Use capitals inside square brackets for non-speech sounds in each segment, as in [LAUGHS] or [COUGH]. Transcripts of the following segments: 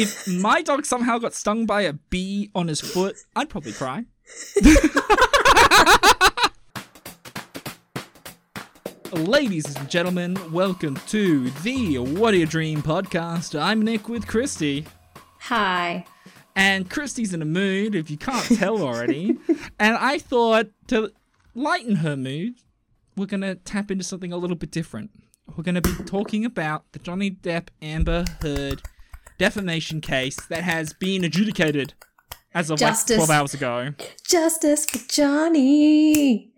if my dog somehow got stung by a bee on his foot, I'd probably cry. [LAUGHS] Ladies and gentlemen, welcome to the What Do You Dream podcast. I'm Nick with Christy. Hi. And Christy's in a mood, if you can't tell already. [LAUGHS] and I thought to lighten her mood, we're going to tap into something a little bit different. We're going to be talking about the Johnny Depp Amber Heard defamation case that has been adjudicated as of Justice. like 12 hours ago. Justice for Johnny.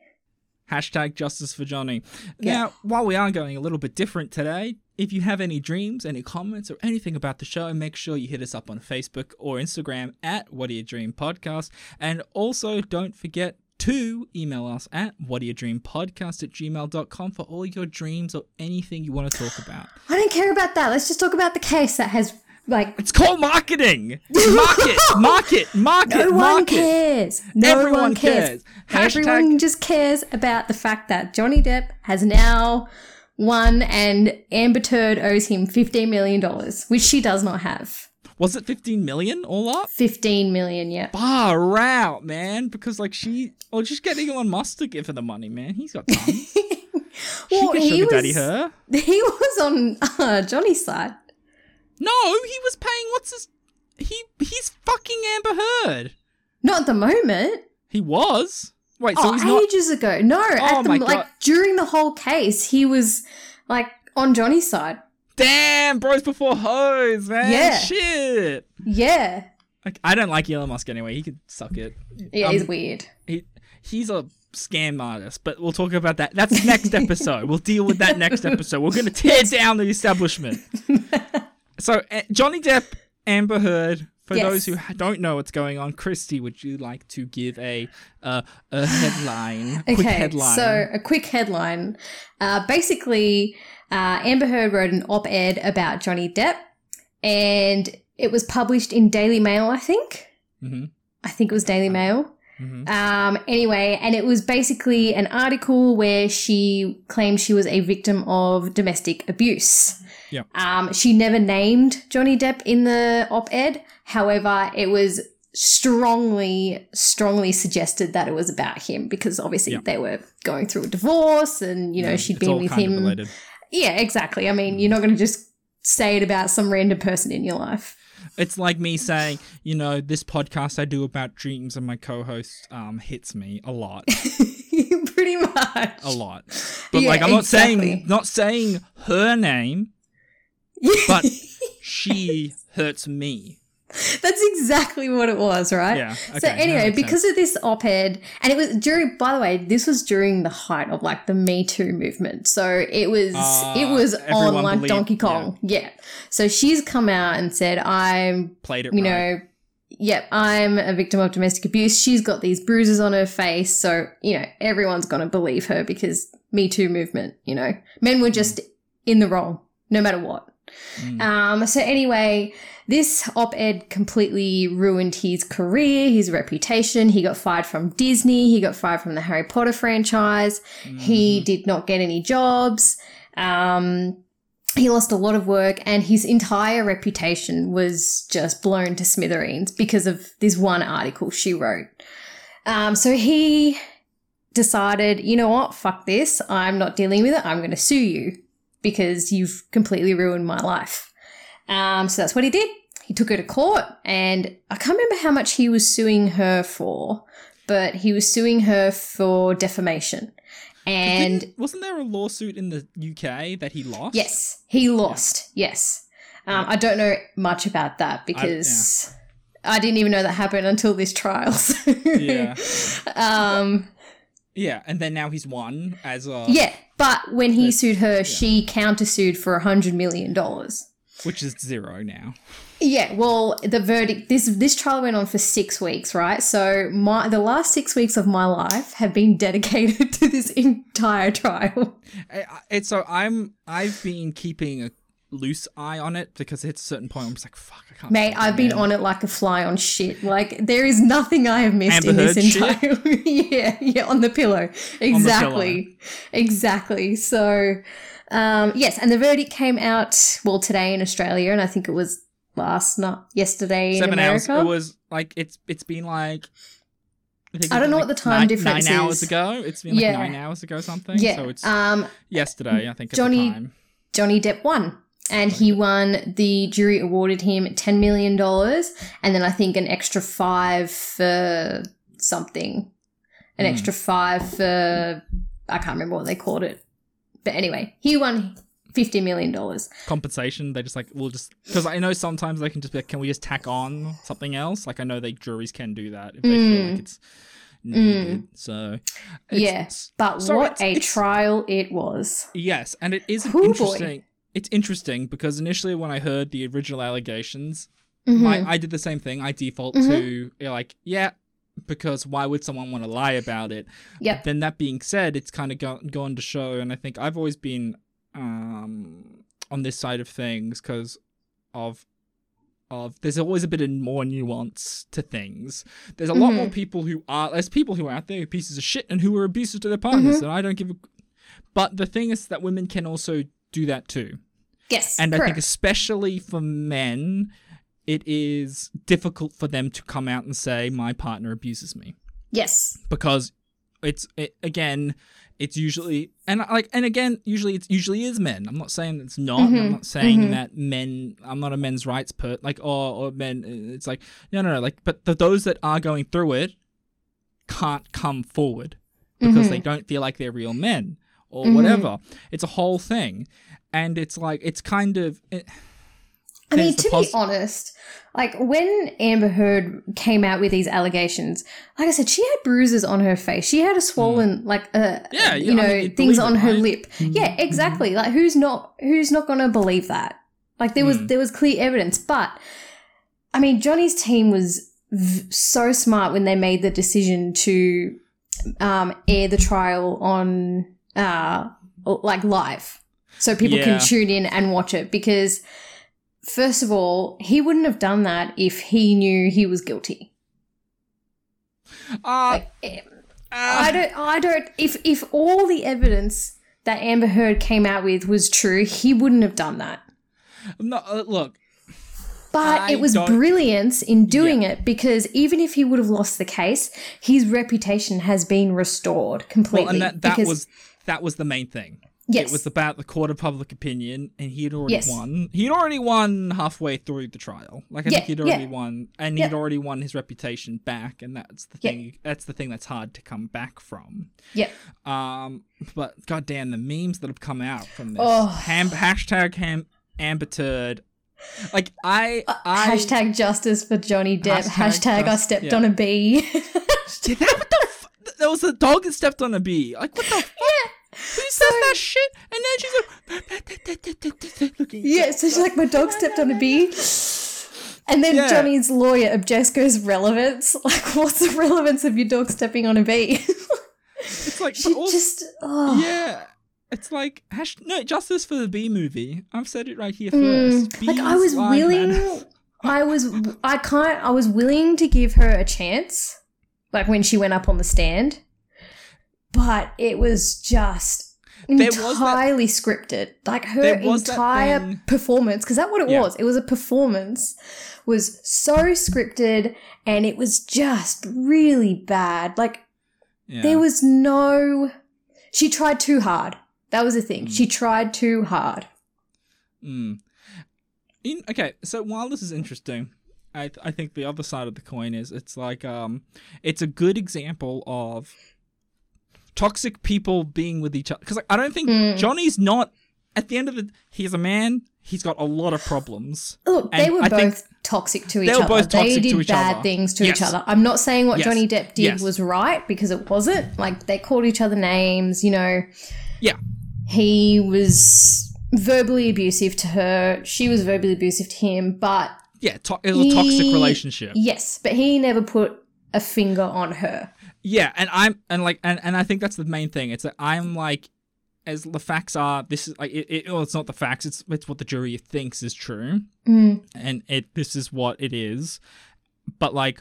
Hashtag justice for Johnny. Yeah. Now, while we are going a little bit different today, if you have any dreams, any comments, or anything about the show, make sure you hit us up on Facebook or Instagram at What Do You Dream Podcast. And also, don't forget to email us at What Do You Dream Podcast at gmail.com for all your dreams or anything you want to talk about. I don't care about that. Let's just talk about the case that has, like, It's called marketing! Market! [LAUGHS] market! Market! no one market! cares. No Everyone one cares. cares. Everyone just cares about the fact that Johnny Depp has now won and Amber Turd owes him $15 million, which she does not have. Was it 15 million all up? 15 million, yeah. Far out, man. Because like she, or just getting Elon Musk to give her the money, man. He's got [LAUGHS] Well, he was- her. [LAUGHS] He was on uh, Johnny's side. No, he was paying. What's his? He he's fucking Amber Heard. Not at the moment. He was. Wait, so oh, he's not. Oh ages ago. No, at the like during the whole case, he was like on Johnny's side. Damn, bros before hoes, man. Yeah. Shit. Yeah, Like, I don't like Elon Musk anyway. He could suck it. yeah, Um, he's weird. He he's a scam artist, but we'll talk about that. That's next [LAUGHS] episode. We'll deal with that next episode. We're going [LAUGHS] to tear down the establishment. [LAUGHS] so uh, Johnny Depp, Amber Heard. For Yes. those who don't know what's going on, Christy, would you like to give a uh, a headline? quick Okay, headline. so a quick headline. Uh, basically, uh, Amber Heard wrote an op-ed about Johnny Depp, and it was published in Daily Mail. I think. Mhm. I think it was Daily Mail. Mhm. Um, anyway, and it was basically an article where she claimed she was a victim of domestic abuse. Yeah. Um, she never named Johnny Depp in the op-ed. However, it was strongly, strongly suggested that it was about him because obviously Yeah. they were going through a divorce and, you know, Yeah, she'd been with him. Yeah, exactly. I mean, you're not going to just say it about some random person in your life. It's like me saying, you know, this podcast I do about dreams and my co-host um, hits me a lot, [LAUGHS] Pretty much. a lot. But Yeah, like, I'm not saying not saying her name, [LAUGHS] but she hurts me. [LAUGHS] That's exactly what it was, right? Yeah, so okay, that anyway, because of this op-ed, and it was during. By the way, this was during the height of like the Me Too movement. So it was Ah, it was on like believed- Donkey Kong. Yeah. So she's come out and said, "I'm, Played it you right. know." Yep, I'm a victim of domestic abuse. She's got these bruises on her face, so you know everyone's gonna believe her because Me Too movement. You know, men were just in the wrong, no matter what. Mm. Um, so anyway, this op-ed completely ruined his career, his reputation. He got fired from Disney. He got fired from the Harry Potter franchise. He Mm-hmm. did not get any jobs. Um, he lost a lot of work and his entire reputation was just blown to smithereens because of this one article she wrote. Um, so he decided, you know what, fuck this. I'm not dealing with it. I'm going to sue you because you've completely ruined my life. Um, so that's what he did. He took her to court, and I can't remember how much he was suing her for, but he was suing her for defamation. And wasn't there a lawsuit in the UK that he lost? yes, he lost. Yes. Um, I don't know much about that because I, didn't even know that happened until this trial. so- Yeah. [LAUGHS] um, Yeah, and then now he's won as a yeah, but when he Yeah. sued her, she countersued for a hundred million dollars. which is zero now. Yeah, well, the verdict this this trial went on for six weeks, right? So my the last six weeks of my life have been [LAUGHS] dedicated to this entire trial. It's so I'm I've been keeping a loose eye on it because it's a certain point I'm just like fuck I can't. Mate, I've been man. on it like a fly on shit. Like there is nothing I have missed Amber in this Heard entire [LAUGHS] yeah, yeah, on the pillow. Exactly. Exactly. So um yes, and the verdict came out well today in Australia and I think it was last not yesterday Seven in hours. America. It was like it's it's been like. think I don't know like what the time nine, difference Nine hours ago. It's been like Yeah. nine hours ago or something. yeah. So it's um, yesterday, I think. At Johnny- the time. Johnny Depp won. And he won. The jury awarded him ten million dollars, and then I think an extra five for something, an Hmm. extra five for I can't remember what they called it, but anyway, he won fifty million dollars. compensation. They just like we'll just because I know sometimes they can just be like, can we just tack on something else? Like I know they juries can do that if they feel Mm. like it's needed. So yes, Yeah, But so what a trial it was! Yes, and it is boy. interesting. It's interesting because initially when I heard the original allegations, Mhm. my, I did the same thing. I default to you know, like yeah, because why would someone want to lie about it? Yep. Then that being said, it's kind of go- gone to show, and I think I've always been um, on this side of things because of of there's always a bit of more nuance to things. There's a lot more people who are there's people who are out there who are pieces of shit and who are abusive to their partners, and I don't give a. But the thing is that women can also do that too. Yes, And I think, especially for men, it is difficult for them to come out and say, my partner abuses me. yes, Because it's, it, again, it's usually, and like, and again, usually it's usually is men. I'm not saying it's not. I'm Mhm, not saying mhm. that men, I'm not a men's rights per, like, or, or men, it's like, no, no, no, like, but the, those that are going through it can't come forward because Mhm. they don't feel like they're real men or Mhm. whatever. It's a whole thing. And it's like, it's kind of. It, I mean, to pos- be honest, like when Amber Heard came out with these allegations, like I said, she had bruises on her face. She had a swollen, like, uh. Yeah, you yeah, I know, mean, things it, on her right? lip. Yeah, exactly. Like, who's not, who's not going to believe that? Like, there was, Mm. there was clear evidence. But, I mean, Johnny's team was v- so smart when they made the decision to um, air the trial on, uh, like live, so people Yeah. can tune in and watch it because first of all, he wouldn't have done that if he knew he was guilty. Uh, Like, eh, uh, I don't, I don't. If if all the evidence that Amber Heard came out with was true, he wouldn't have done that. no, uh, look, But I it was brilliance in doing it because even if he would have lost the case, his reputation has been restored completely. well, and that, that because, was that was the main thing. yes, It was about the court of public opinion, and he had already Yes. won. He'd already won halfway through the trial. Like I Yeah, think he'd already yeah. won, and Yeah. he'd already won his reputation back, and that's the Yeah. thing. That's the thing that's hard to come back from. yeah. Um, but goddamn, the memes that have come out from this Oh. ham, hashtag ham Amber Turd. Like I, uh, I hashtag justice for Johnny Depp. Hashtag Hashtag, I stepped yeah. on a bee. [LAUGHS] Did that? What the? F- there was a dog that stepped on a bee. Like what the? Fuck? Who says that shit? And then she's like, looking. yeah, so she's like, my dog stepped on a bee. And then Yeah. Johnny's lawyer objects, goes, relevance? [LAUGHS] Like, what's the relevance of your dog stepping on a bee? [LAUGHS] It's like, she also, just, oh. yeah. It's like hash- no justice for the B movie. I've said it right here Mm, first. like I was willing. [LAUGHS] I was, I can't, I was willing to give her a chance, like when she went up on the stand, but it was just There was that- entirely scripted. Like her There was that entire performance, because that's what it Yeah. was. It was a performance, was so scripted, and it was just really bad. Like Yeah. there was no. She tried too hard. That was the thing. Mm. She tried too hard. Mm. In, okay, so while this is interesting, I th- I think the other side of the coin is it's like um it's a good example of toxic people being with each other because like, I don't think Mm. Johnny's not at the end of the he's a man he's got a lot of problems Look, they were I think both toxic to each they were other. both they toxic to did each bad other. things to Yes. each other. I'm not saying what Yes. Johnny Depp did Yes. was right because it wasn't. Like they called each other names, you know. Yeah. He was verbally abusive to her. She was verbally abusive to him, but yeah to- it was a toxic relationship yes, but he never put a finger on her. Yeah, and I'm and like and, and I think that's the main thing. It's that I'm like as the facts are, this is like it, it well, it's not the facts, it's it's what the jury thinks is true. Mm. And it this is what it is. But like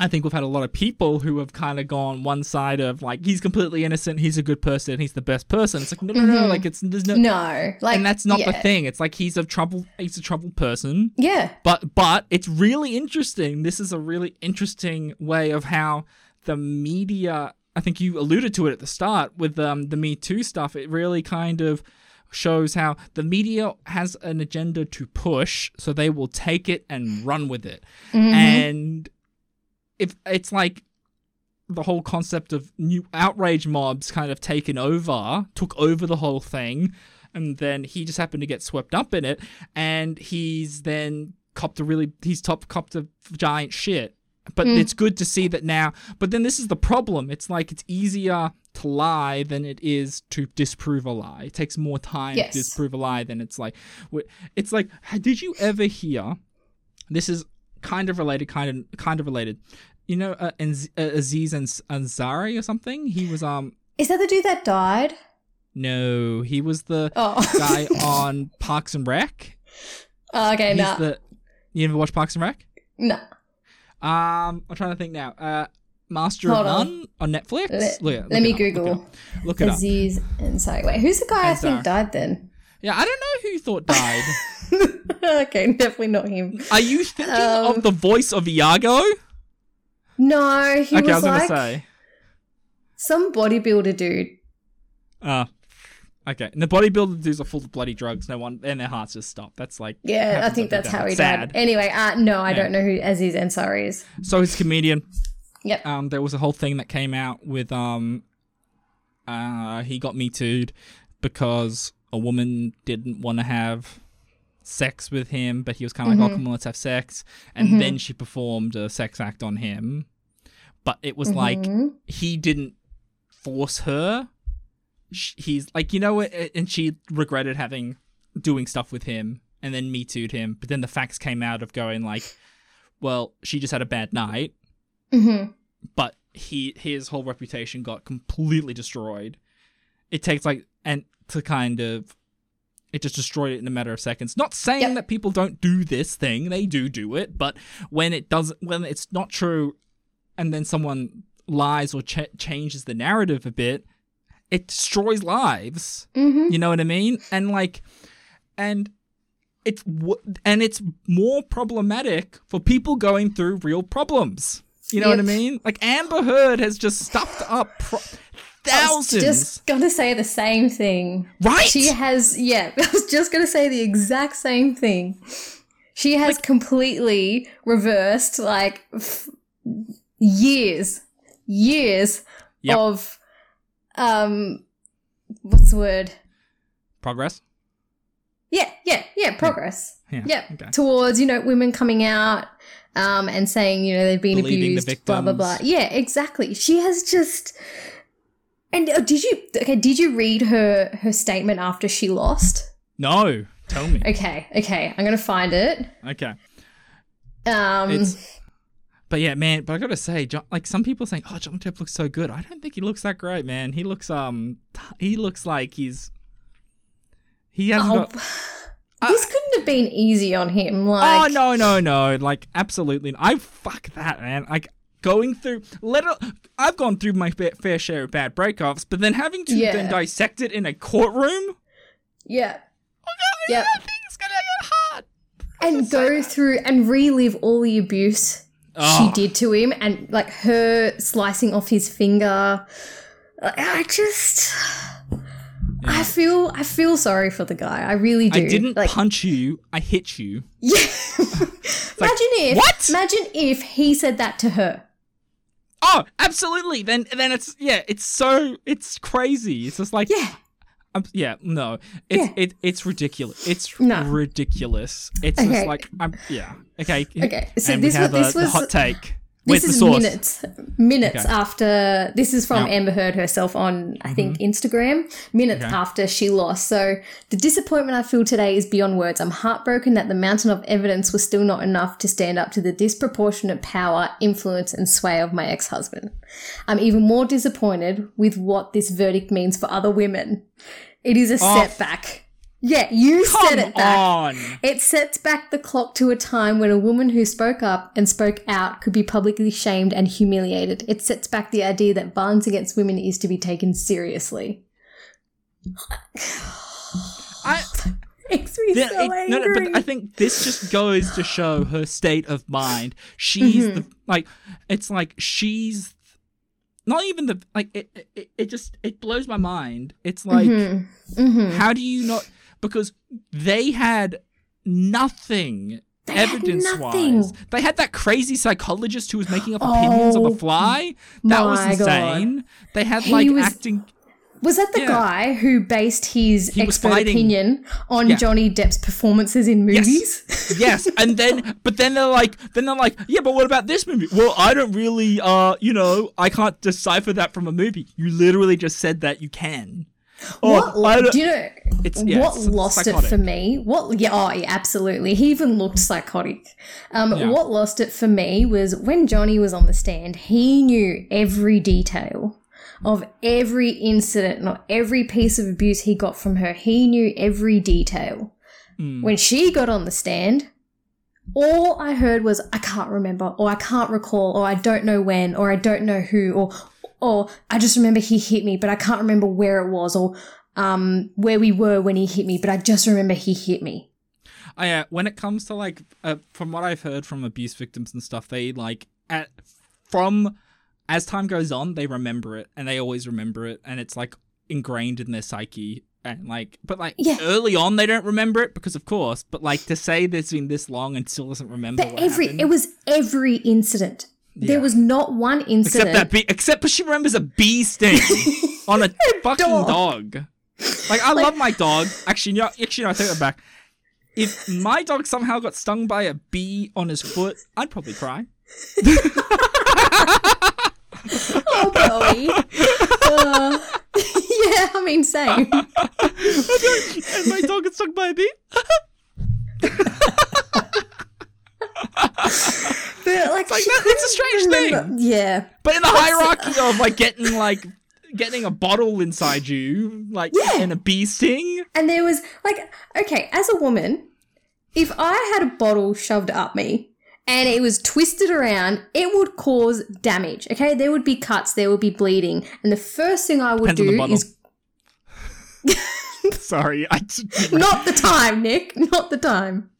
I think we've had a lot of people who have kind of gone one side of like he's completely innocent, he's a good person, he's the best person. It's like no, no, no, Mhm. like it's there's no, No, like and that's not the thing. It's like he's a trouble, he's a troubled person. Yeah. But but it's really interesting. This is a really interesting way of how the media. I think you alluded to it at the start with um, the Me Too stuff. It really kind of shows how the media has an agenda to push, so they will take it and run with it. Mhm. And if it's like the whole concept of new outrage mobs kind of taken over, took over the whole thing, and then he just happened to get swept up in it, and he's then copped a really he's top copped a giant shit. But Mm. it's good to see that now. But then this is the problem. It's like it's easier to lie than it is to disprove a lie. It takes more time Yes. to disprove a lie than it's like. It's like, did you ever hear? This is kind of related, kind of kind of related. You know, uh, Anz- uh, Aziz Ansari or something. He was um Is that the dude that died? no, he was the Oh, guy [LAUGHS] on Parks and Rec. Oh, okay, no, the. You ever watch Parks and Rec? no. Um, I'm trying to think now. Uh, Master Hold of on. None on Netflix. Let, Look look let me up, look it Google up, Look it up. Aziz Ansari, wait, who's the guy I think died then? Yeah, I don't know who you thought died. [LAUGHS] okay, definitely not him. Are you thinking Um, of the voice of Iago? No, he okay, I was, was gonna like say. some bodybuilder dude. Uh okay. And the bodybuilder dudes are full of bloody drugs. No one and their hearts just stop. That's like Yeah, I think that's how he Sad. died. Anyway, uh, no, I Yeah. don't know who Aziz Ansari is. So he's a comedian. Yep. Um, there was a whole thing that came out with um, uh, he got me too'd because a woman didn't want to have sex with him, but he was kind of like, "Oh, Mhm. come on, let's have sex," and Mhm. then she performed a sex act on him, but it was like Mhm. he didn't force her. He's like, you know what, and she regretted having doing stuff with him, and then me too'd him. But then the facts came out of going like, well, she just had a bad night Mhm. but he his whole reputation got completely destroyed. It takes like and to kind of it just destroyed it in a matter of seconds. Not saying Yep. that people don't do this thing; they do do it. But when it doesn't, when it's not true, and then someone lies or ch- changes the narrative a bit, it destroys lives. Mhm. You know what I mean? And like, and it's w- and it's more problematic for people going through real problems. You know what I mean? Like Amber Heard has just stuffed up pro- thousands, just gonna say the same thing. right? She has, yeah, [LAUGHS] I was just gonna say the exact same thing. She has completely reversed like f- years, years Yep. of, um, what's the word? Progress. Yeah, yeah, yeah, progress. Yeah. Yeah, Okay. towards you know women coming out um, and saying you know they've been Believing the abused, blah blah blah. Yeah, exactly. She has just. And uh, did you okay? Did you read her her statement after she lost? No, tell me. Okay, okay, I'm gonna find it. Okay. Um, It's- But yeah, man. But I gotta say, John, like some people saying, "Oh, John Depp looks so good." I don't think he looks that great, man. He looks um, he looks like he's he hasn't oh, got. [SIGHS] this couldn't have been easy on him. Like, oh no, no, no! Like absolutely, I fuck that, man. Like going through, let I've gone through my fair, share of bad breakups, but then having to Yeah. then dissect it in a courtroom, yeah, yeah, Yep. I think it's gonna get hard. and go through and relive all the abuse Oh, she ah. did to him and like her slicing off his finger i just i feel i feel sorry for the guy i really do I didn't like punch you. I hit you. [LAUGHS] yeah [LAUGHS] imagine if what? imagine if he said that to her Oh, absolutely. Then, then it's yeah. It's so it's crazy. It's just like yeah Um, yeah, no, it's Yeah. it, it's ridiculous. It's No. ridiculous. It's Okay. just like I'm yeah. Okay. Okay, so and we this have was- this a, the was- hot take. Where's this is source? minutes minutes Okay. after this is from Yeah. amber heard herself on i think mm-hmm. instagram minutes Okay. after she lost so the disappointment i feel today is beyond words i'm heartbroken that the mountain of evidence was still not enough to stand up to the disproportionate power influence and sway of my ex-husband i'm even more disappointed with what this verdict means for other women it is a Oh, setback Yeah, you Come said it back. on. It sets back the clock to a time when a woman who spoke up and spoke out could be publicly shamed and humiliated. It sets back the idea that violence against women is to be taken seriously. I, [LAUGHS] Makes me Yeah, so it- angry. no, no, but I think this just goes to show her state of mind. She's Mm-hmm. the like, it's like she's not even the like. It, it it just it blows my mind. It's like, Mm-hmm. how do you not? Because they had nothing. Evidence nothing. wise, they had that crazy psychologist who was making up opinions on Oh, the fly. That was my God. insane. They had He like was- acting. Was that the Yeah. guy who based his He expert opinion on Yeah. Johnny Depp's performances in Yes. movies? [LAUGHS] yes, and then but then they're like then they're like, yeah, but what about this movie? Well, I don't really uh, you know, I can't decipher that from a movie. You literally just said that you can. What? Oh, I don't- you know It's- yeah, what lost it for me? What? Yeah, oh, yeah, absolutely. He even looked psychotic. Um, Yeah. What lost it for me was when Johnny was on the stand. He knew every detail of every incident, not every piece of abuse he got from her. He knew every detail. Mm. When she got on the stand, all I heard was I can't remember, or I can't recall, or I don't know when, or I don't know who, or or I just remember he hit me, but I can't remember where it was, or um where we were when he hit me, but I just remember he hit me. Oh, yeah, when it comes to like, uh, from what I've heard from abuse victims and stuff, they like at from as time goes on, they remember it and they always remember it, and it's like ingrained in their psyche. And like, but like Yeah. early on, they don't remember it because, of course. But like to say there's been this long and still doesn't remember But every happened. it was every incident. There was not one incident. Except that bee, except but she remembers a bee sting [LAUGHS] on a fucking dog. dog. Like I love my dog. Actually, no, actually, no, I take that back. If my dog somehow got stung by a bee on his foot, I'd probably cry. [LAUGHS] oh, Bowie. Uh, [LAUGHS] yeah, I mean, same. and my dog got stung by a bee. But like, like it's a strange couldn't thing. Yeah, But in the hierarchy of like getting like getting a bottle inside you, like Yeah. in a bee sting, And there was like, okay, as a woman, if I had a bottle shoved up me and it was twisted around, it would cause damage. Okay, there would be cuts, there would be bleeding, and the first thing I would Depends do is [LAUGHS] [LAUGHS] sorry, I not the time, Nick, not the time.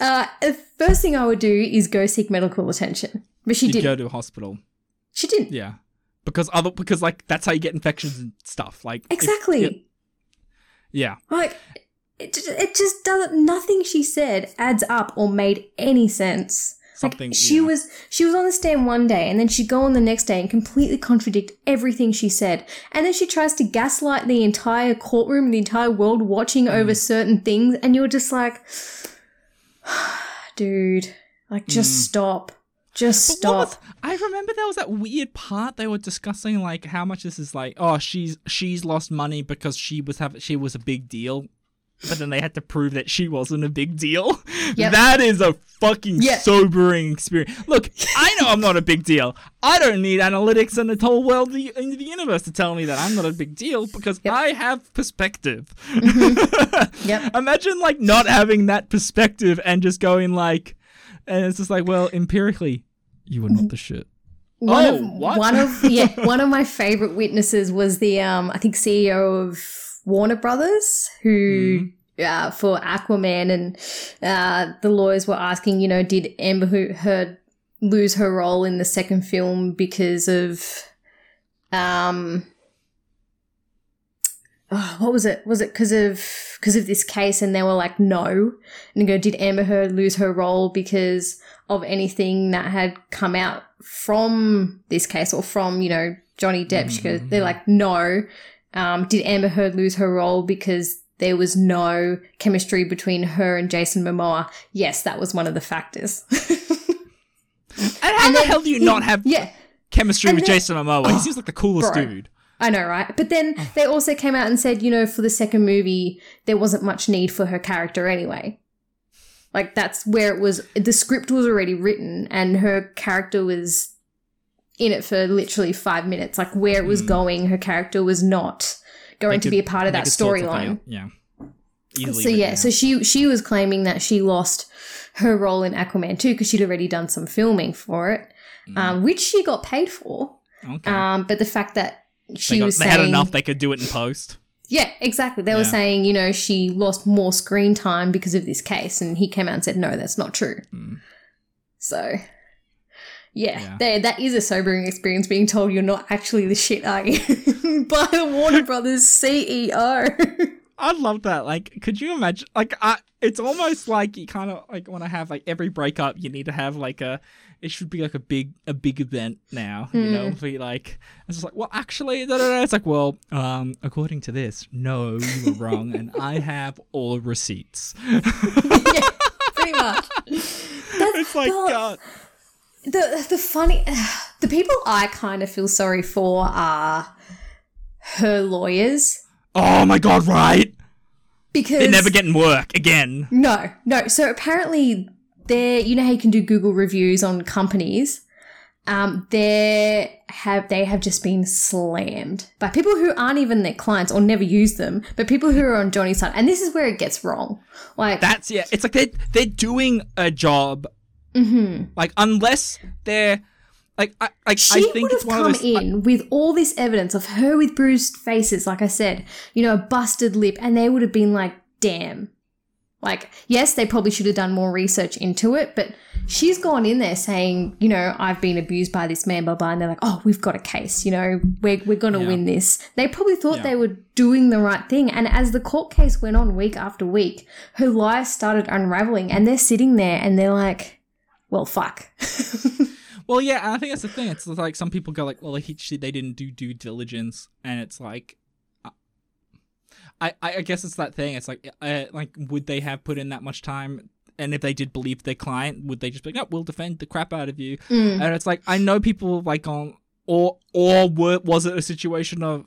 Uh, the first thing I would do is go seek medical attention, but she you'd didn't. go to a hospital. she didn't. Yeah, because other because like that's how you get infections and stuff. Like Exactly. yeah. Like it, it just doesn't. Nothing she said adds up or made any sense. Like, Something, she yeah. was she was on the stand one day and then she'd go on the next day and completely contradict everything she said and then she tries to gaslight the entire courtroom the entire world watching over Mm. certain things and you're just like [SIGHS] dude like just stop just Mm. But stop was- I remember there was that weird part they were discussing, like how much this is like. Oh, she's she's lost money because she was have she was a big deal, but then they had to prove that she wasn't a big deal. [LAUGHS] Yep. That is a fucking Yeah. sobering experience. Look, I know I'm not a big deal. I don't need analytics and the whole world the, in the universe to tell me that I'm not a big deal because Yep. I have perspective. Yep. [LAUGHS] Imagine like not having that perspective and just going like, and it's just like, well, empirically, you were not the shit. One Oh, of what? one of yeah, [LAUGHS] one of my favorite witnesses was the um I think CEO of Warner Brothers who uh, for Aquaman and uh the lawyers were asking, you know, did Amber Heard lose her role in the second film because of um oh, what was it? Was it because of because of this case? And they were like, no. And go, did Amber Heard lose her role because of anything that had come out from this case or from you know Johnny Depp? She goes, they're like, no. Um, did Amber Heard lose her role because there was no chemistry between her and Jason Momoa? Yes, that was one of the factors. [LAUGHS] And how the then hell do you he- not have yeah, chemistry and with then- Jason Momoa? he seems like the coolest bro. dude. I know, right? But then they also came out and said, you know, for the second movie, there wasn't much need for her character anyway. Like that's where it was. The script was already written, and her character was in it for literally five minutes. Like where it was going, her character was not going. To be a part of that could sort of storyline. Yeah. easily. so but yeah, so she she was claiming that she lost her role in Aquaman 2 because she'd already done some filming for it, um, which she got paid for. okay. Um, but the fact that she they, got- was they saying, had enough; they could do it in post. yeah, exactly. They were saying, you know, she lost more screen time because of this case, and he came out and said, no, that's not true. Mm. So, yeah, Yeah. There, that is a sobering experience being told you're not actually the shit, are you? [LAUGHS] By the Warner Brothers CEO. [LAUGHS] I love that. Like, could you imagine? Like, I, it's almost like you kind of like want to have like every breakup. You need to have like a. It should be like a big a big event now. You know, be like it's just like, well, actually, da, da, da. it's like, well, um, according to this, no, you were wrong, and I [LAUGHS] have all receipts. yeah, pretty much. That's, It's like, God, the the funny, [SIGHS] the people I kind of feel sorry for are her lawyers oh my God, right? because They're never getting work again. No, no. So apparently, they're you know how you can do Google reviews on companies. Um, they have they have just been slammed by people who aren't even their clients or never use them, but people who are on Johnny's side. And this is where it gets wrong. Like, That's yeah. It's like they they're doing a job. Mhm. Like unless they're like I like she I think would it's have one come of those. in with all this evidence of her with bruised faces, like I said, you know, a busted lip, and they would have been like, "Damn." Like, yes, they probably should have done more research into it, but she's gone in there saying, you know, I've been abused by this man, blah, blah. And they're like, oh, we've got a case, you know, we're, we're going to Yeah. win this. They probably thought Yeah. they were doing the right thing. And as the court case went on week after week, her lies started unraveling and they're sitting there and they're like, well, fuck. [LAUGHS] Well, yeah, I think that's the thing. It's like some people go like, "Well, he, they didn't do due diligence," and it's like, uh, I, I, I guess it's that thing. It's like, uh, like, would they have put in that much time? And if they did believe their client, would they just be like, "No, we'll defend the crap out of you"? Mm. And it's like, I know people like on, or or were, was it a situation of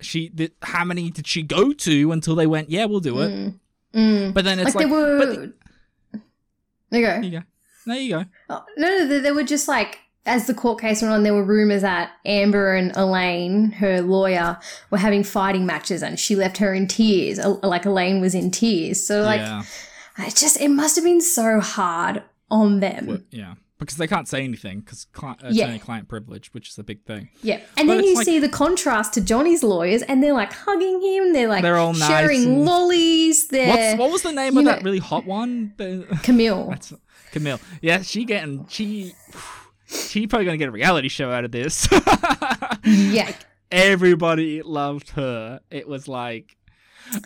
she? Did, how many did she go to until they went, "Yeah, we'll do it"? Mm. Mm. But then it's like, like, they were. but the- there you go. there you go, there you go. Oh, no, no, they, they were just like as the court case went on, there were rumors that Amber and Elaine, her lawyer, were having fighting matches, and she left her in tears. Like Elaine was in tears. So like, yeah. it just it must have been so hard on them. Well, yeah, because they can't say anything because cli- uh, Yeah. attorney client privilege, which is a big thing. Yeah, and But then you like- see the contrast to Johnny's lawyers, and they're like hugging him. They're like They're all nice sharing lollies. They're what was the name of know- that really hot one? Camille. [LAUGHS] That's Camille. Yeah, she getting she she probably gonna get a reality show out of this. [LAUGHS] yeah, Everybody loved her. It was like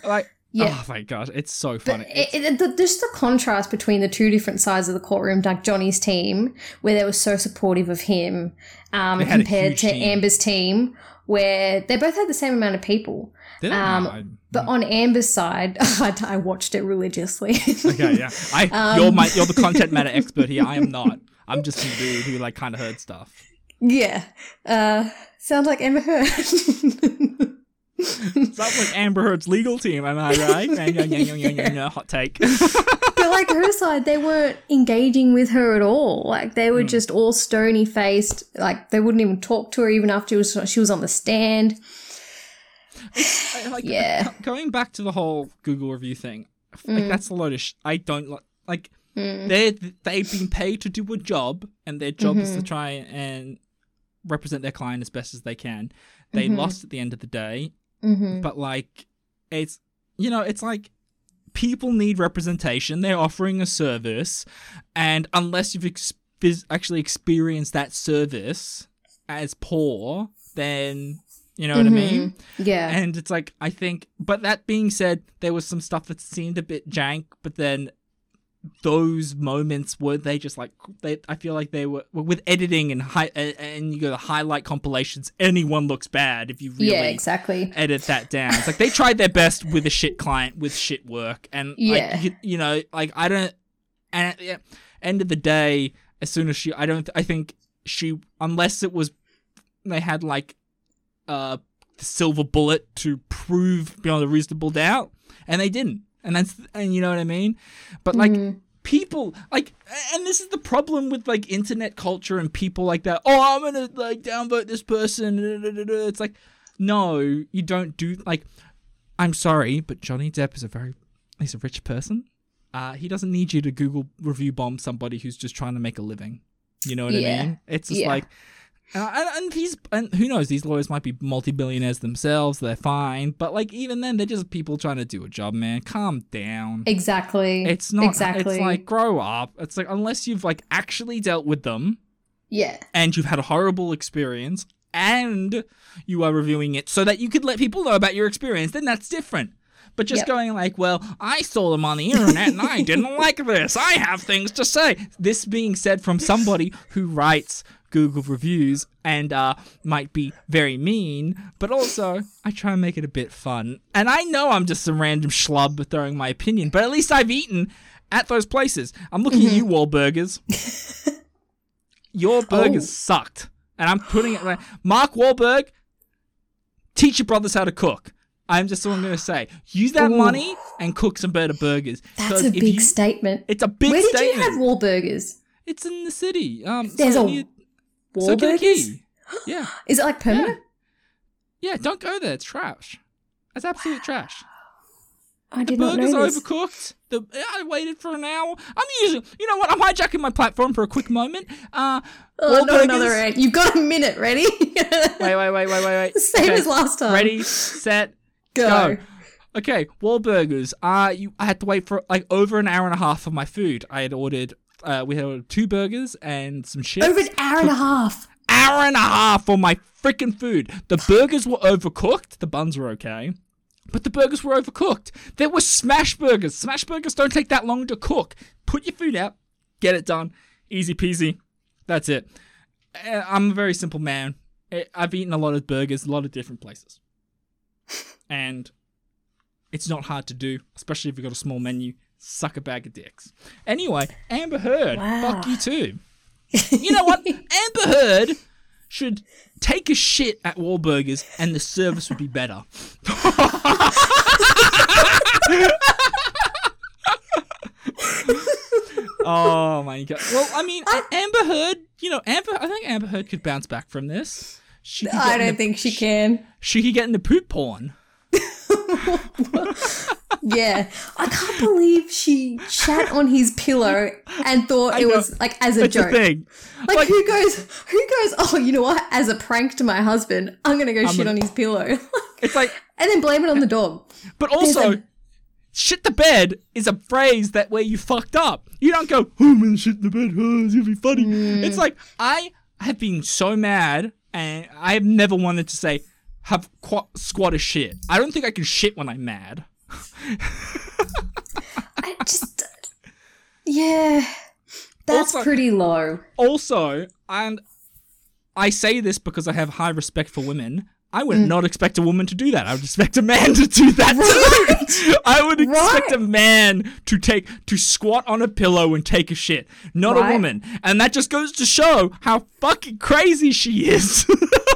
like Yeah. oh my gosh, it's so funny. it, it, the, just the contrast between the two different sides of the courtroom, like Johnny's team, where they were so supportive of him, um, They had a compared to team. Amber's team, where they both had the same amount of people. Um, I- But on Amber's side, [LAUGHS] I, I watched it religiously. okay, yeah. I [LAUGHS] Um, you're my you're the content matter expert here. I am not. I'm just some dude who like kind of heard stuff. yeah, uh, sounds like Amber Heard. Sounds like Amber Heard's legal team. Am I right? [LAUGHS] Yeah, Hot take. Like her side, they weren't engaging with her at all. Like they Hmm. were just all stony faced. Like they wouldn't even talk to her even after she was, she was on the stand. Like, [SIGHS] Yeah. going back to the whole Google review thing, like that's a load of. Sh- I don't like. Like Mm. they they've been paid to do a job, and their job Mm-hmm. is to try and represent their client as best as they can. They Mm-hmm. lost at the end of the day, hmm but like it's you know it's like people need representation. They're offering a service, and unless you've ex- actually experienced that service as poor, then you know what I mean. Mm-hmm. Yeah. And it's like I think, but that being said, there was some stuff that seemed a bit jank. But then those moments were they just like they? I feel like they were with editing and high and, you go to highlight compilations. Anyone looks bad if you really yeah, exactly. edit that down. It's like they tried their best with a shit client with shit work, and Yeah. like, you, you know, like I don't. And at the end of the day, as soon as she, I don't, I think she, unless it was, they had like, uh, silver bullet to prove beyond a reasonable doubt, and they didn't, and that's, and you know what I mean, but like. Mm-hmm. People like, and this is the problem with like internet culture and people like that. Oh, I'm gonna like downvote this person. It's like, no, you don't do like. I'm sorry, but Johnny Depp is a very he's a rich person. Uh, he doesn't need you to Google review bomb somebody who's just trying to make a living. You know what Yeah. I mean? It's just Yeah. like, uh, and, and these, and who knows? These lawyers might be multi-billionaires themselves. They're fine, but like even then, they're just people trying to do a job. Man, calm down. Exactly. It's not. exactly. It's like grow up. It's like unless you've like actually dealt with them yeah. and you've had a horrible experience and you are reviewing it so that you could let people know about your experience, then that's different. But just Yep. going like, well, I saw them on the internet and I didn't [LAUGHS] like this. I have things to say. This being said from somebody who writes Google reviews and uh, might be very mean, but also I try and make it a bit fun. And I know I'm just some random schlub throwing my opinion, but at least I've eaten at those places. I'm looking at you, Wahlburgers. [LAUGHS] Your burgers Oh. sucked. And I'm putting it right. Mark Wahlberg, teach your brothers how to cook. I'm just all I'm going to say. Use that Ooh. money and cook some better burgers. That's a big you- statement. It's a big Where did statement. you have Wahlburgers? it's in the city. Um, There's so a near- Wahlburgers? key. Yeah, [GASPS] Is it like permanent? yeah. Don't go there. It's trash. It's absolute trash. [SIGHS] I The did not burgers know this. overcooked. The I waited for an hour. I'm usually, you know what? I'm hijacking my platform for a quick moment. Uh, Oh, not another rant. You've got a minute. Ready? [LAUGHS] wait, wait, wait, wait, wait, wait. [LAUGHS] Same Okay. as last time. Ready, set, [LAUGHS] Go. go. Okay, Wahlburgers. Uh, you, I had to wait for like over an hour and a half for my food. I had ordered, uh, we had two burgers and some chips. Over an hour and a half. hour and a half for my freaking food. The burgers were overcooked. The buns were okay. But the burgers were overcooked. There were smash burgers. Smash burgers don't take that long to cook. Put your food out, get it done. Easy peasy. That's it. Uh, I'm a very simple man. I've eaten a lot of burgers, a lot of different places. [LAUGHS] And it's not hard to do, especially if you've got a small menu. Suck a bag of dicks. Anyway, Amber Heard, Wow. fuck you too. [LAUGHS] You know what? Amber Heard should take a shit at Wahlburgers and the service would be better. oh my god. Well, I mean, Amber Heard, you know, Amber I think Amber Heard could bounce back from this. She I don't into, think she can. she could get into poop porn. [LAUGHS] [LAUGHS] Yeah. I can't believe she shat on his pillow and thought it know. was like as a the joke. thing. Like, Like- who goes who goes, Oh, you know what? As a prank to my husband, I'm gonna go shit gonna- on his pillow. [LAUGHS] It's like and then blame it on the dog. But also, a- shit the bed is a phrase that where you fucked up. You don't go, oh, I'm shit the bed, oh, it's gonna be funny. Mm. It's like, I have been so mad, and I have never wanted to say, have qu- squat a shit. I don't think I can shit when I'm mad. [LAUGHS] I just Yeah. That's Also- pretty low. Also, and I say this because I have high respect for women. I Mm. would not expect a woman to do that. I would expect a man [LAUGHS] to do that too. [LAUGHS] I would expect Right. a man to take to squat on a pillow and take a shit, not a woman. And that just goes to show how fucking crazy she is.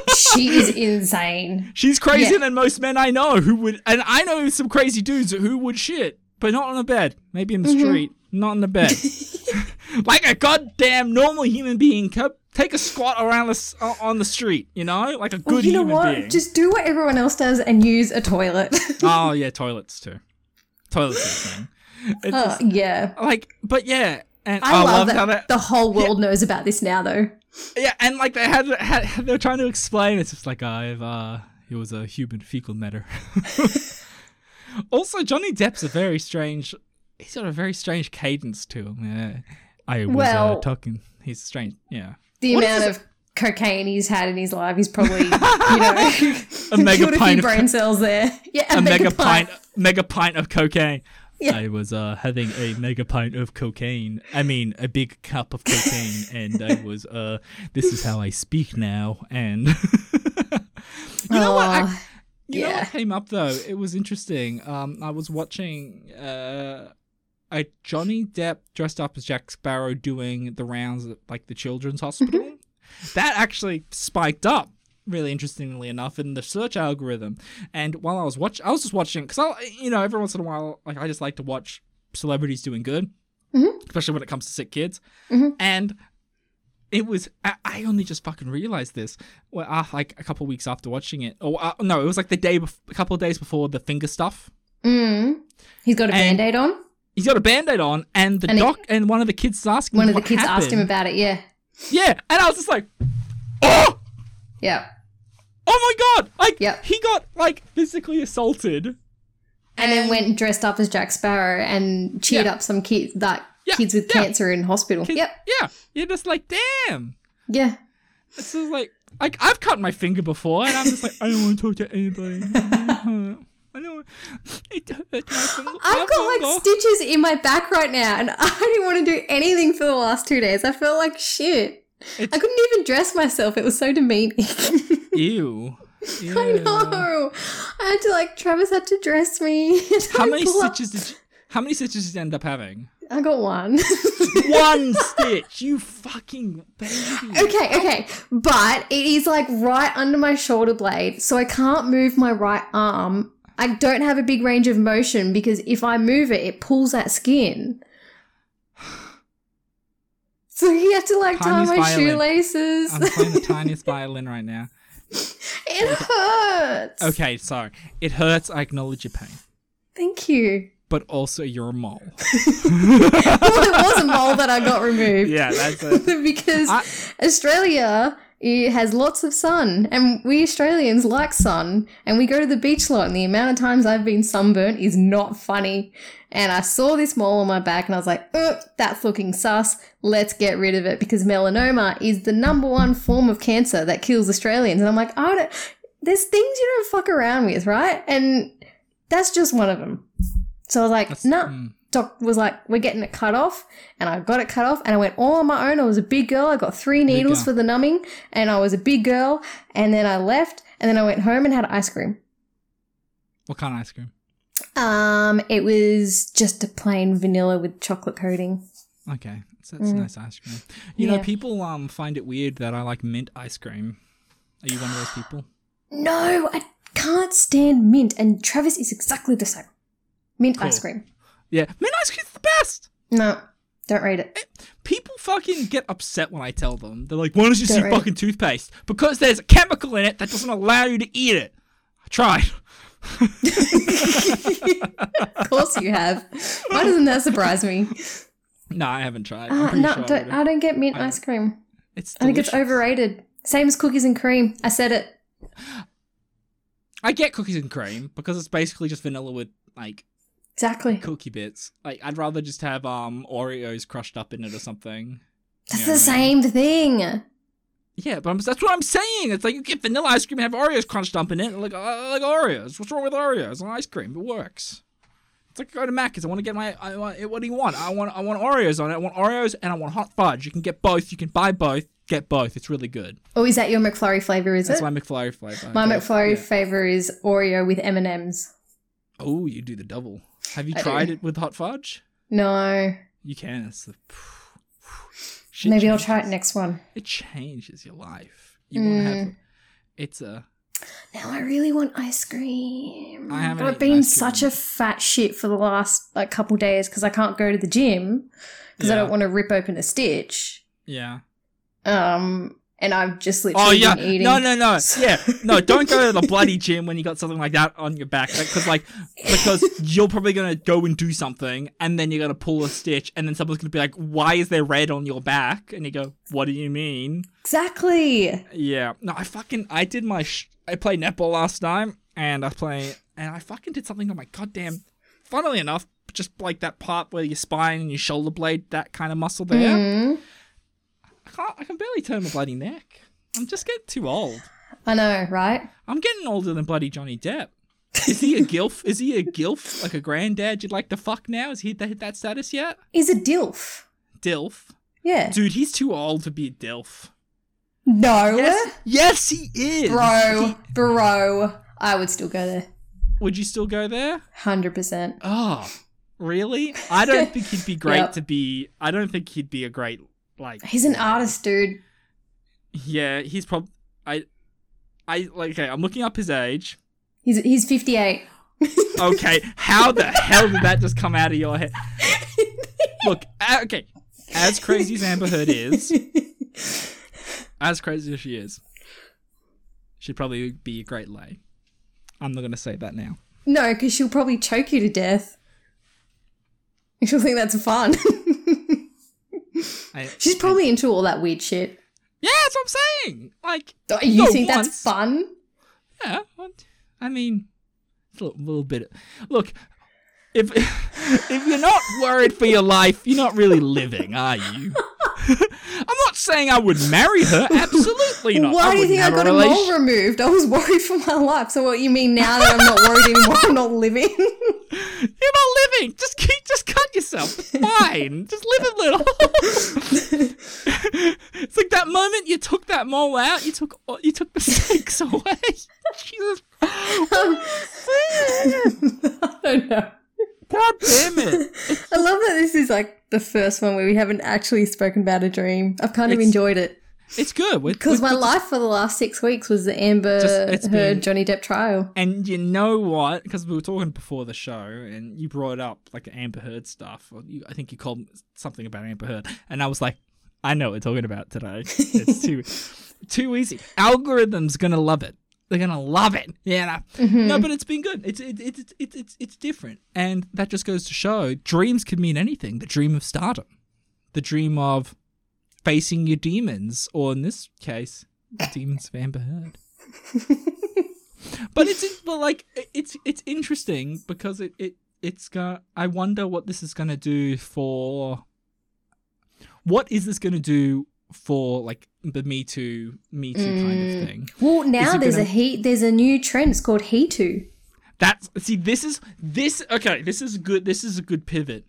She is insane. She's crazier Yeah. than most men I know who would and I know some crazy dudes who would shit, but not on a bed. Maybe in the Mm-hmm. street, not in the bed. [LAUGHS] [LAUGHS] like a goddamn normal human being. Take a squat around the on the street, you know, like a good Well, you know what? being. Just do what everyone else does and use a toilet. [LAUGHS] oh yeah, toilets too. Toilets are. It's Uh, yeah. like, but yeah, and I I, love loved that that the whole world knows about this now, though. Yeah, and like they had, had they were trying to explain. It's just like I've uh, it was a human fecal matter. [LAUGHS] also, Johnny Depp's a very strange. He's got a very strange cadence to him. Yeah, I was uh, talking. He's strange. Yeah, The What amount of cocaine he's had in his life, he's probably, you know, [LAUGHS] [LAUGHS] A mega killed a pint few of brain cells there. Yeah, a mega pint, mega pint of cocaine. Yeah. I was uh, having a mega pint of cocaine. I mean, a big cup of cocaine, and I [LAUGHS] was uh, this is how I speak now. And [LAUGHS] you know what? I, You know Yeah. what came up though? It was interesting. Um, I was watching uh, a Johnny Depp dressed up as Jack Sparrow doing the rounds at like the children's hospital. Mm-hmm. that actually spiked up. Really interestingly enough, in the search algorithm, and while I was watch, I was just watching because I, you know, every once in a while, like I just like to watch celebrities doing good, Mhm. especially when it comes to sick kids, Mhm. and it was I, I only just fucking realized this well uh, like a couple weeks after watching it or uh, no it was like the day bef- a couple of days before the finger stuff Mm. He's got a And- band aid on. He's got a band-aid on, and the And doc and one of the kids is asking One him of the kids asked him about it. Yeah. Yeah, and I was just like, oh, Yeah. Oh my god! Like, Yep. he got like physically assaulted. And then went dressed up as Jack Sparrow and cheered Yeah. up some kids, like Yeah, kids with yeah. cancer in hospital. Kids- Yep. Yeah, you're just like, damn. Yeah. This is like, like I've cut my finger before, and I'm just like, I don't want to talk to anybody. [LAUGHS] I don't. want- It hurt my finger. I've got like stitches in my back right now, and I didn't want to do anything for the last two days. I felt like shit. It's- I couldn't even dress myself. It was so demeaning. Ew. [LAUGHS] Ew. I know. I had to like Travis had to dress me. [LAUGHS] How many stitches did you? How many stitches did you end up having? I got one. [LAUGHS] One stitch. You fucking baby. okay, okay, but it is like right under my shoulder blade, so I can't move my right arm. I don't have a big range of motion because if I move it, it pulls that skin. So he had to like tie my violin. shoelaces. I'm playing the tiniest [LAUGHS] violin right now. it hurts. Okay, sorry. It hurts. I acknowledge your pain, Thank you. but also you're a mole. [LAUGHS] Well, it was a mole that I got removed. Yeah, that's it. [LAUGHS] because I- Australia it has lots of sun, and we Australians like sun, and we go to the beach a lot. And the amount of times I've been sunburnt is not funny. And I saw this mole on my back, and I was like, "That's looking sus. Let's get rid of it." Because melanoma is the number one form of cancer that kills Australians. And I'm like, "I don't." There's things you don't fuck around with, right? And that's just one of them. So I was like, "Nah." Mm. Doc was like, "We're getting it cut off," and I got it cut off, and I went all on my own. I was a big girl. I got three needles for the numbing, and I was a big girl. And then I left, and then I went home and had ice cream. What kind of ice cream? Um, it was just a plain vanilla with chocolate coating. Okay, so that's nice ice cream. You know, Mm. People um find it weird that I like mint ice cream. Are you one of those people? No, I can't stand mint, and Travis is exactly the same. Mint Cool. ice cream. Yeah, mint ice cream's the best. No, don't rate it. People fucking get upset when I tell them. They're like, "Why don't you Don't see fucking toothpaste?" Because there's a chemical in it that doesn't allow you to eat it. I tried. [LAUGHS] Of course you have. Why doesn't that surprise me? No, I haven't tried. I'm Uh, no, sure I don't, would've. I don't get mint I- ice cream. It's I think it's overrated. Same as cookies and cream. I said it. I get cookies and cream because it's basically just vanilla with like Exactly. cookie bits. Like I'd rather just have um Oreos crushed up in it or something. That's You know the what I mean? same thing. Yeah, but I'm, that's what I'm saying. It's like you get vanilla ice cream and have Oreos crunched up in it. Like I like Oreos. What's wrong with Oreos? on ice cream. It works. It's like go to Macca's. I want to get my. I want. What do you want? I want. I want Oreos on it. I want Oreos and I want hot fudge. You can get both. You can buy both. Get both. It's really good. Oh, is that your McFlurry flavor? Is That's it? That's my McFlurry flavor. My Yeah. McFlurry Yeah. flavor is Oreo with M and M's. Oh, you do the double. Have you I do. tried it with hot fudge? No, You can. It's the. [SIGHS] Shit maybe I'll try it next one. It changes your life. You won't have. Mm. It's a. Now I really want ice cream. I haven't I've been such a fat shit for the last like couple days because I can't go to the gym because I don't want to rip open a stitch. Yeah. Um, and I've just literally Oh yeah, been eating. no, no, no, yeah, no. [LAUGHS] Don't go to the bloody gym when you got something like that on your back, because like, because you're probably gonna go and do something, and then you're gonna pull a stitch, and then someone's gonna be like, "Why is there red on your back?" And you go, "What do you mean?" Exactly. Yeah, no, I fucking, I did my, sh- I played netball last time, and I play, and I fucking did something on my goddamn. Funnily enough, just like that part where your spine and your shoulder blade, that kind of muscle there. Mm, I can't, I can barely turn my bloody neck. I'm just getting too old. I know, right? I'm getting older than bloody Johnny Depp. Is he a [LAUGHS] gilf? Is he a gilf? Like a granddad you'd like to fuck now? Is he hit that, status yet? Is a dilf. Dilf. Yeah. Dude, he's too old to be a dilf. No. Yes, yes, he is. Bro, bro. I would still go there. Would you still go there? 100%. Oh, really? I don't [LAUGHS] think he'd be great Yep. to be. I don't think he'd be a great like. He's an artist, dude. Yeah, he's probably. I, I like. Okay, I'm looking up his age. He's he's 58. [LAUGHS] Okay, how the hell did that just come out of your head? Look, okay, as crazy as Amber Heard is, [LAUGHS] as crazy as she is, she'd probably be a great lay. I'm not gonna say that now. No, because she'll probably choke you to death. She'll think that's fun. [LAUGHS] I, She's probably into all that weird shit. yeah, that's what I'm saying. Like, You think once. that's fun? yeah, I mean, it's a little, little bit. Look, if [LAUGHS] if you're not worried for your life, you're not really living, are you? [LAUGHS] [LAUGHS] I'm not saying I would marry her. [LAUGHS] Absolutely not. Why do you think I got a mole removed? I was worried for my life. So what you mean now that I'm not worried anymore? I'm not living. [LAUGHS] You're not living. Just keep, just cut yourself. It's fine. just live a little. it's like that moment you took that mole out. You took, you took the snakes away. Jesus. I don't know. God damn it. I love that this is like the first one where we haven't actually spoken about a dream. I've kind of It's- enjoyed it It's good. Because my life for the last six weeks was the Amber Just- Heard been- Johnny Depp trial. And you know what? Because we were talking before the show, and you brought up like Amber Heard stuff. Or you, I think you called something about Amber Heard, and I was like, I know what we're talking about today. It's too [LAUGHS] too easy. Algorithm's gonna love it. They're gonna love it. Yeah. No, no but it's been good. It's it, it, it, it, it's it's different, and that just goes to show dreams can mean anything. The dream of stardom, the dream of facing your demons, or in this case, demons of Amber Heard but it's but like it's it's interesting because it it it's going I wonder what this is going to do for what is this going to do for like the me too me too kind of mm. thing Well, now there's gonna- a heat. There's a new trend. It's called He Too. that's see this is this okay this is good this is a good pivot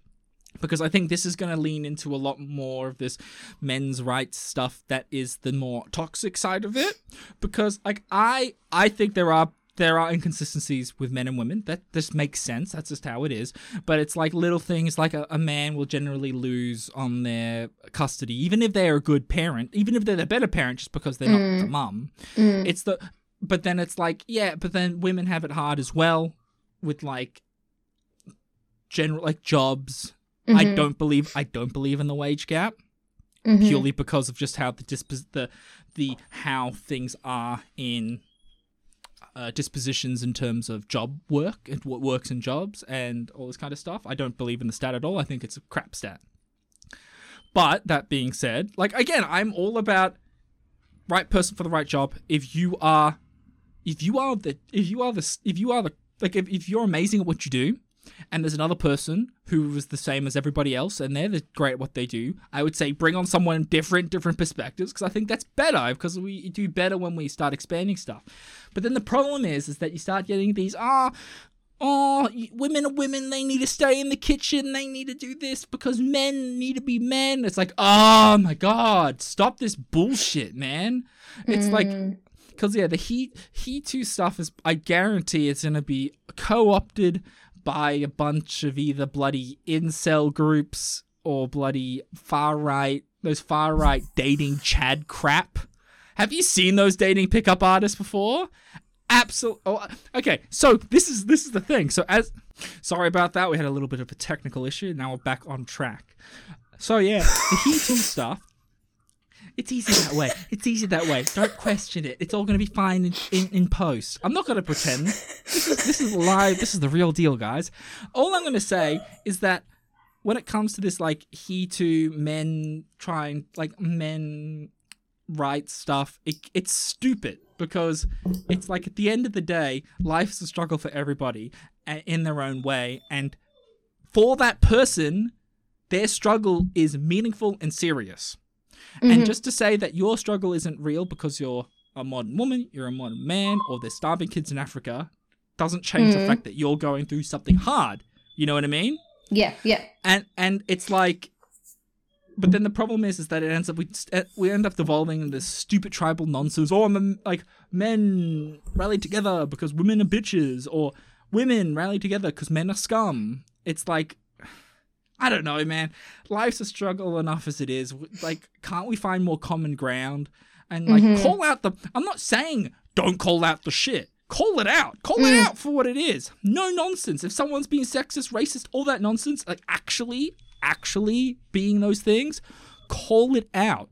because I think this is going to lean into a lot more of this men's rights stuff that is the more toxic side of it because like I I think there are there are inconsistencies with men and women. That just makes sense. That's just how it is. But it's like little things like a, a man will generally lose on their custody even if they're a good parent even if they're the better parent just because they're not mm. the mum. Mm. It's the but then it's like yeah but then women have it hard as well with like general like jobs. I mm-hmm. don't believe i don't believe in the wage gap mm-hmm. purely because of just how the dispos- the the how things are in uh, dispositions in terms of job work and what works in jobs and all this kind of stuff. I don't believe in the stat at all. I think it's a crap stat. But that being said, like again, I'm all about right person for the right job. If you are, if you are the, if you are the, if you are the, like if, if you're amazing at what you do, and there's another person who was the same as everybody else and they're the great at what they do, I would say bring on someone different, different perspectives because I think that's better because we do better when we start expanding stuff. But then the problem is, is that you start getting these ah. Oh, women are women. They need to stay in the kitchen. They need to do this because men need to be men. It's like, oh my god, stop this bullshit, man. It's like, because yeah, the he he too stuff is. I guarantee it's gonna be co-opted by a bunch of either bloody incel groups or bloody far right. Those far right [LAUGHS] dating Chad crap. Have you seen those dating pickup artists before? Absolutely. Oh, uh, okay, so this is this is the thing. So as sorry about that, we had a little bit of a technical issue. Now we're back on track. So yeah, the He Too stuff. It's easy that way. It's easy that way. Don't question it. It's all going too be fine in, in, in post. I'm not going to pretend. This is this is live. This is the real deal, guys. All I'm going to say is that when it comes to this, like he to men trying, like men rights stuff, it, it's stupid because it's like at the end of the day, life's a struggle for everybody in their own way, and for that person, their struggle is meaningful and serious. And mm-hmm. just to say that your struggle isn't real because you're a modern woman, you're a modern man, or there's starving kids in Africa, doesn't change the mm. fact that you're going through something hard. You know what I mean? Yeah, yeah. and and it's like but then the problem is is that it ends up we uh, we end up devolving into this stupid tribal nonsense oh, or m- like men rally together because women are bitches or women rally together because men are scum it's like i don't know man. Life's a struggle enough as it is. Like can't we find more common ground and like mm-hmm. call out the i'm not saying don't call out the shit. Call it out. Call it mm. out for what it is. No nonsense. If someone's being sexist racist all that nonsense like actually actually being those things call it out.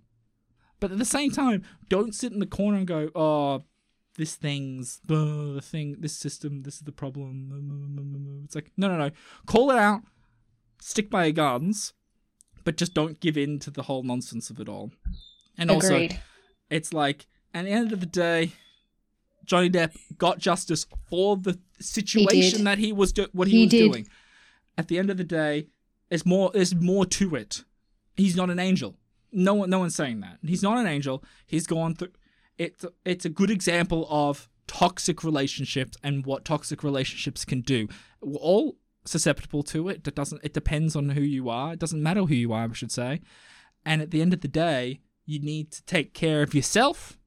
But at the same time don't sit in the corner and go oh this thing's the thing, this system, this is the problem. It's like, no, no, no. Call it out, stick by your guns, but just don't give in to the whole nonsense of it all. And also, it's like, at the end of the day, Johnny Depp got justice for the situation that he was do- what he, He was did. doing. At the end of the day, there's more. There's more to it. He's not an angel. No one. No one's saying that. He's not an angel. He's gone through. It's it's a good example of toxic relationships and what toxic relationships can do. All susceptible to it. That doesn't. It depends on who you are. It doesn't matter who you are. I should say. And at the end of the day, you need to take care of yourself.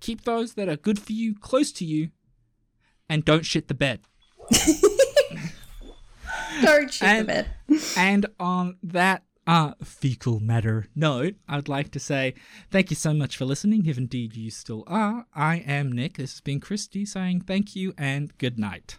Keep those that are good for you close to you, and don't shit the bed. [LAUGHS] Don't shit And- the bed. [LAUGHS] And on that uh, fecal matter note, I'd like to say thank you so much for listening, if indeed you still are. I am Nick. This has been Christy saying thank you and good night.